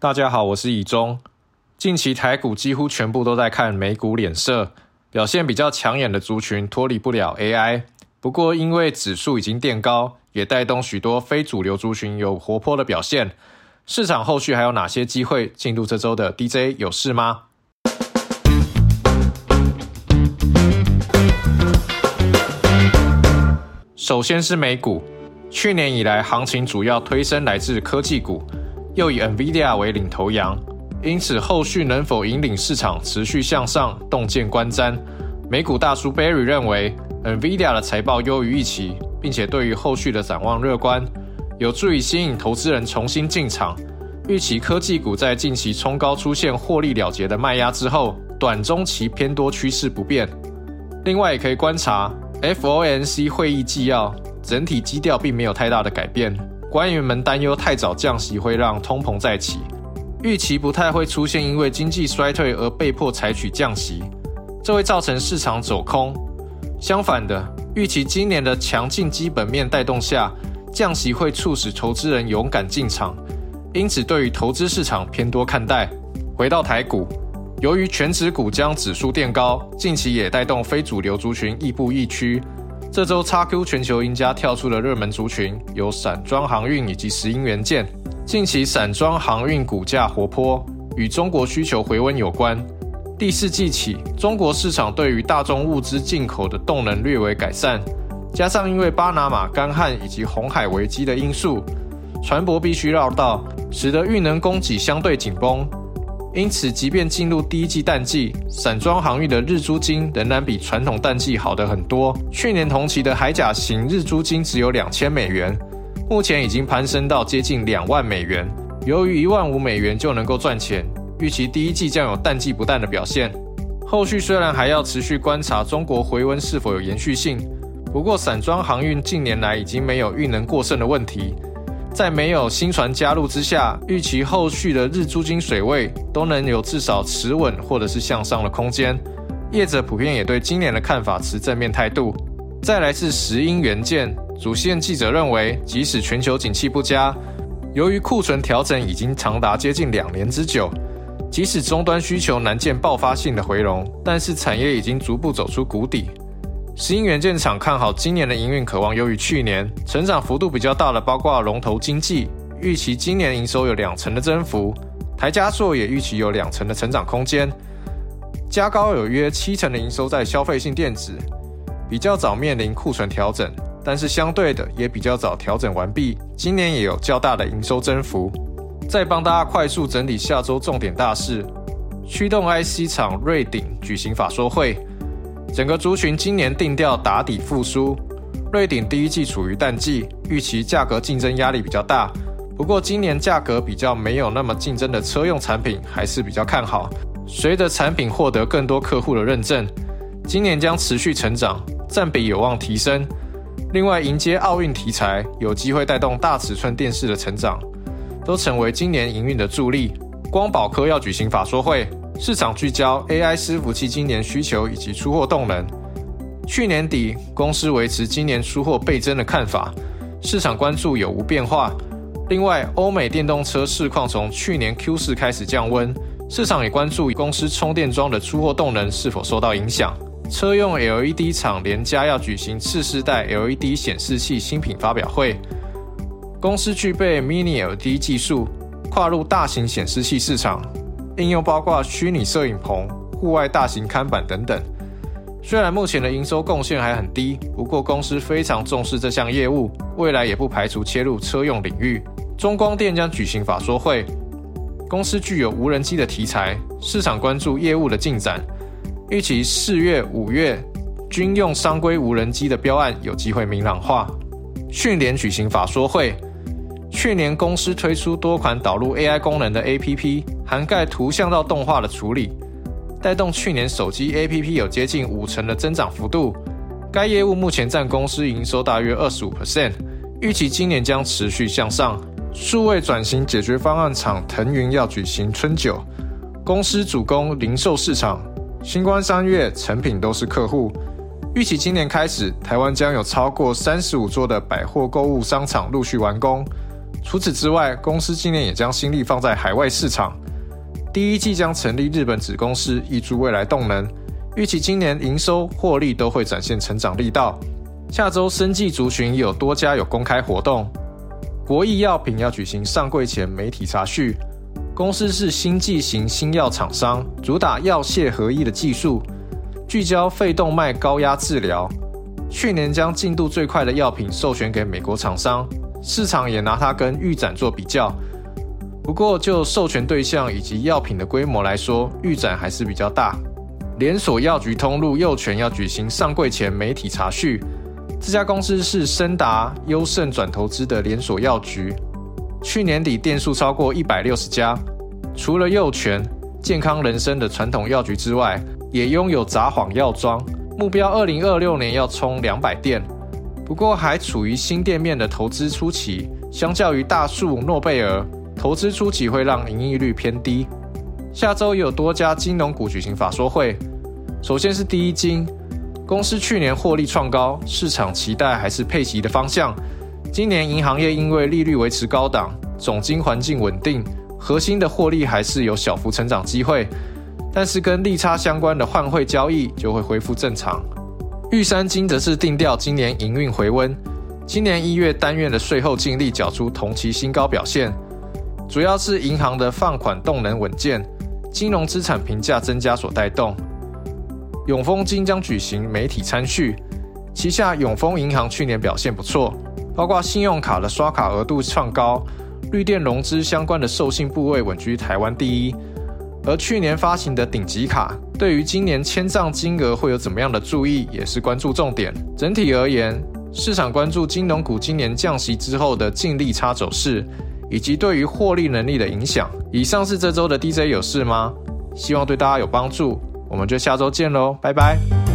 大家好，我是以中。近期台股几乎全部都在看美股脸色，表现比较抢眼的族群脱离不了 AI。不过因为指数已经垫高，也带动许多非主流族群有活泼的表现。市场后续还有哪些机会进入这周的 DJ 有事吗？首先是美股，去年以来行情主要推升来自科技股，又以 NVIDIA 为领头羊。因此，后续能否引领市场持续向上，洞见观瞻。美股大叔 Barry 认为，NVIDIA 的财报优于预期，并且对于后续的展望乐观，有助于吸引投资人重新进场。预期科技股在近期冲高出现获利了结的卖压之后，短中期偏多趋势不变。另外，也可以观察 FOMC 会议纪要，整体基调并没有太大的改变。官员们担忧太早降息会让通膨再起。预期不太会出现因为经济衰退而被迫采取降息，这会造成市场走空。相反的，预期今年的强劲基本面带动下，降息会促使投资人勇敢进场，因此对于投资市场偏多看待。回到台股，由于全指股将指数垫高，近期也带动非主流族群亦步亦趋。这周 XQ 全球赢家跳出了热门族群，有散装航运以及石英元件。近期散装航运股价活泼，与中国需求回温有关。第四季起，中国市场对于大宗物资进口的动能略为改善，加上因为巴拿马干旱以及红海危机的因素，船舶必须绕道，使得运能供给相对紧绷。因此，即便进入第一季淡季，散装航运的日租金仍然比传统淡季好得很多。去年同期的海甲型日租金只有两千美元。目前已经攀升到接近两万美元。由于一万五美元就能够赚钱，预期第一季将有淡季不淡的表现。后续虽然还要持续观察中国回温是否有延续性，不过散装航运近年来已经没有运能过剩的问题。在没有新船加入之下，预期后续的日租金水位都能有至少持稳或者是向上的空间。业者普遍也对今年的看法持正面态度。再来是石英元件。主线记者认为，即使全球景气不佳，由于库存调整已经长达接近两年之久，即使终端需求难见爆发性的回笼，但是产业已经逐步走出谷底。石英元件厂看好今年的营运，渴望优于去年，成长幅度比较大的包括龙头经济，预期今年营收有两成的增幅；台加硕也预期有两成的成长空间；加高有约七成的营收在消费性电子，比较早面临库存调整。但是相对的也比较早调整完毕，今年也有较大的营收增幅。再帮大家快速整理下周重点大事：驱动 IC 厂瑞鼎举行法说会，整个族群今年定调打底复苏。瑞鼎第一季处于淡季，预期价格竞争压力比较大。不过今年价格比较没有那么竞争的车用产品还是比较看好。随着产品获得更多客户的认证，今年将持续成长，占比有望提升。另外，迎接奥运题材，有机会带动大尺寸电视的成长，都成为今年营运的助力。光宝科要举行法说会，市场聚焦 AI 伺服器今年需求以及出货动能。去年底，公司维持今年出货倍增的看法，市场关注有无变化。另外，欧美电动车市况从去年 Q 四开始降温，市场也关注公司充电桩的出货动能是否受到影响。车用 LED 厂联家要举行次世代 LED 显示器新品发表会，公司具备 Mini LED 技术，跨入大型显示器市场，应用包括虚拟摄影棚、户外大型看板等等。虽然目前的营收贡献还很低，不过公司非常重视这项业务，未来也不排除切入车用领域。中光电将举行法说会，公司具有无人机的题材，市场关注业务的进展。预期四月、五月军用商规无人机的标案有机会明朗化。讯联举行法说会，去年公司推出多款导入 AI 功能的 APP，涵盖图像到动画的处理，带动去年手机 APP 有接近五成的增长幅度。该业务目前占公司营收大约二十五 percent，预期今年将持续向上。数位转型解决方案厂腾云要举行春酒，公司主攻零售市场。新光三月成品都是客户，预期今年开始，台湾将有超过三十五座的百货购物商场陆续完工，除此之外，公司今年也将心力放在海外市场。第一季将成立日本子公司，挹注未来动能。预期今年营收获利都会展现成长力道。下周生技族群有多家有公开活动。国益药品要举行上柜前媒体查叙。公司是新剂型新药厂商，主打药械合一的技术，聚焦肺动脉高压治疗。去年将进度最快的药品授权给美国厂商，市场也拿它跟预展做比较。不过，就授权对象以及药品的规模来说，预展还是比较大。连锁药局通路右权要举行上柜前媒体查叙。这家公司是深达优胜转投资的连锁药局，去年底店数超过一百六十家。除了右权、健康人生的传统药局之外，也拥有杂谎药妆，目标二零二六年要冲两百店。不过还处于新店面的投资初期，相较于大树、诺贝尔。投资初期会让盈利率偏低。下周也有多家金融股举行法说会。首先是第一金，公司去年获利创高，市场期待还是配息的方向。今年银行业因为利率维持高档，总金环境稳定，核心的获利还是有小幅成长机会。但是跟利差相关的换汇交易就会恢复正常。玉山金则是定调今年营运回温，今年一月单月的税后净利缴出同期新高表现。主要是银行的放款动能稳健，金融资产评价增加所带动。永丰金将举行媒体参叙，旗下永丰银行去年表现不错，包括信用卡的刷卡额度创高，绿电融资相关的授信部位稳居台湾第一。而去年发行的顶级卡，对于今年签账金额会有怎么样的注意，也是关注重点。整体而言，市场关注金融股今年降息之后的净利差走势。以及对于获利能力的影响。以上是这周的 DJ 有事吗？希望对大家有帮助。我们就下周见喽，拜拜。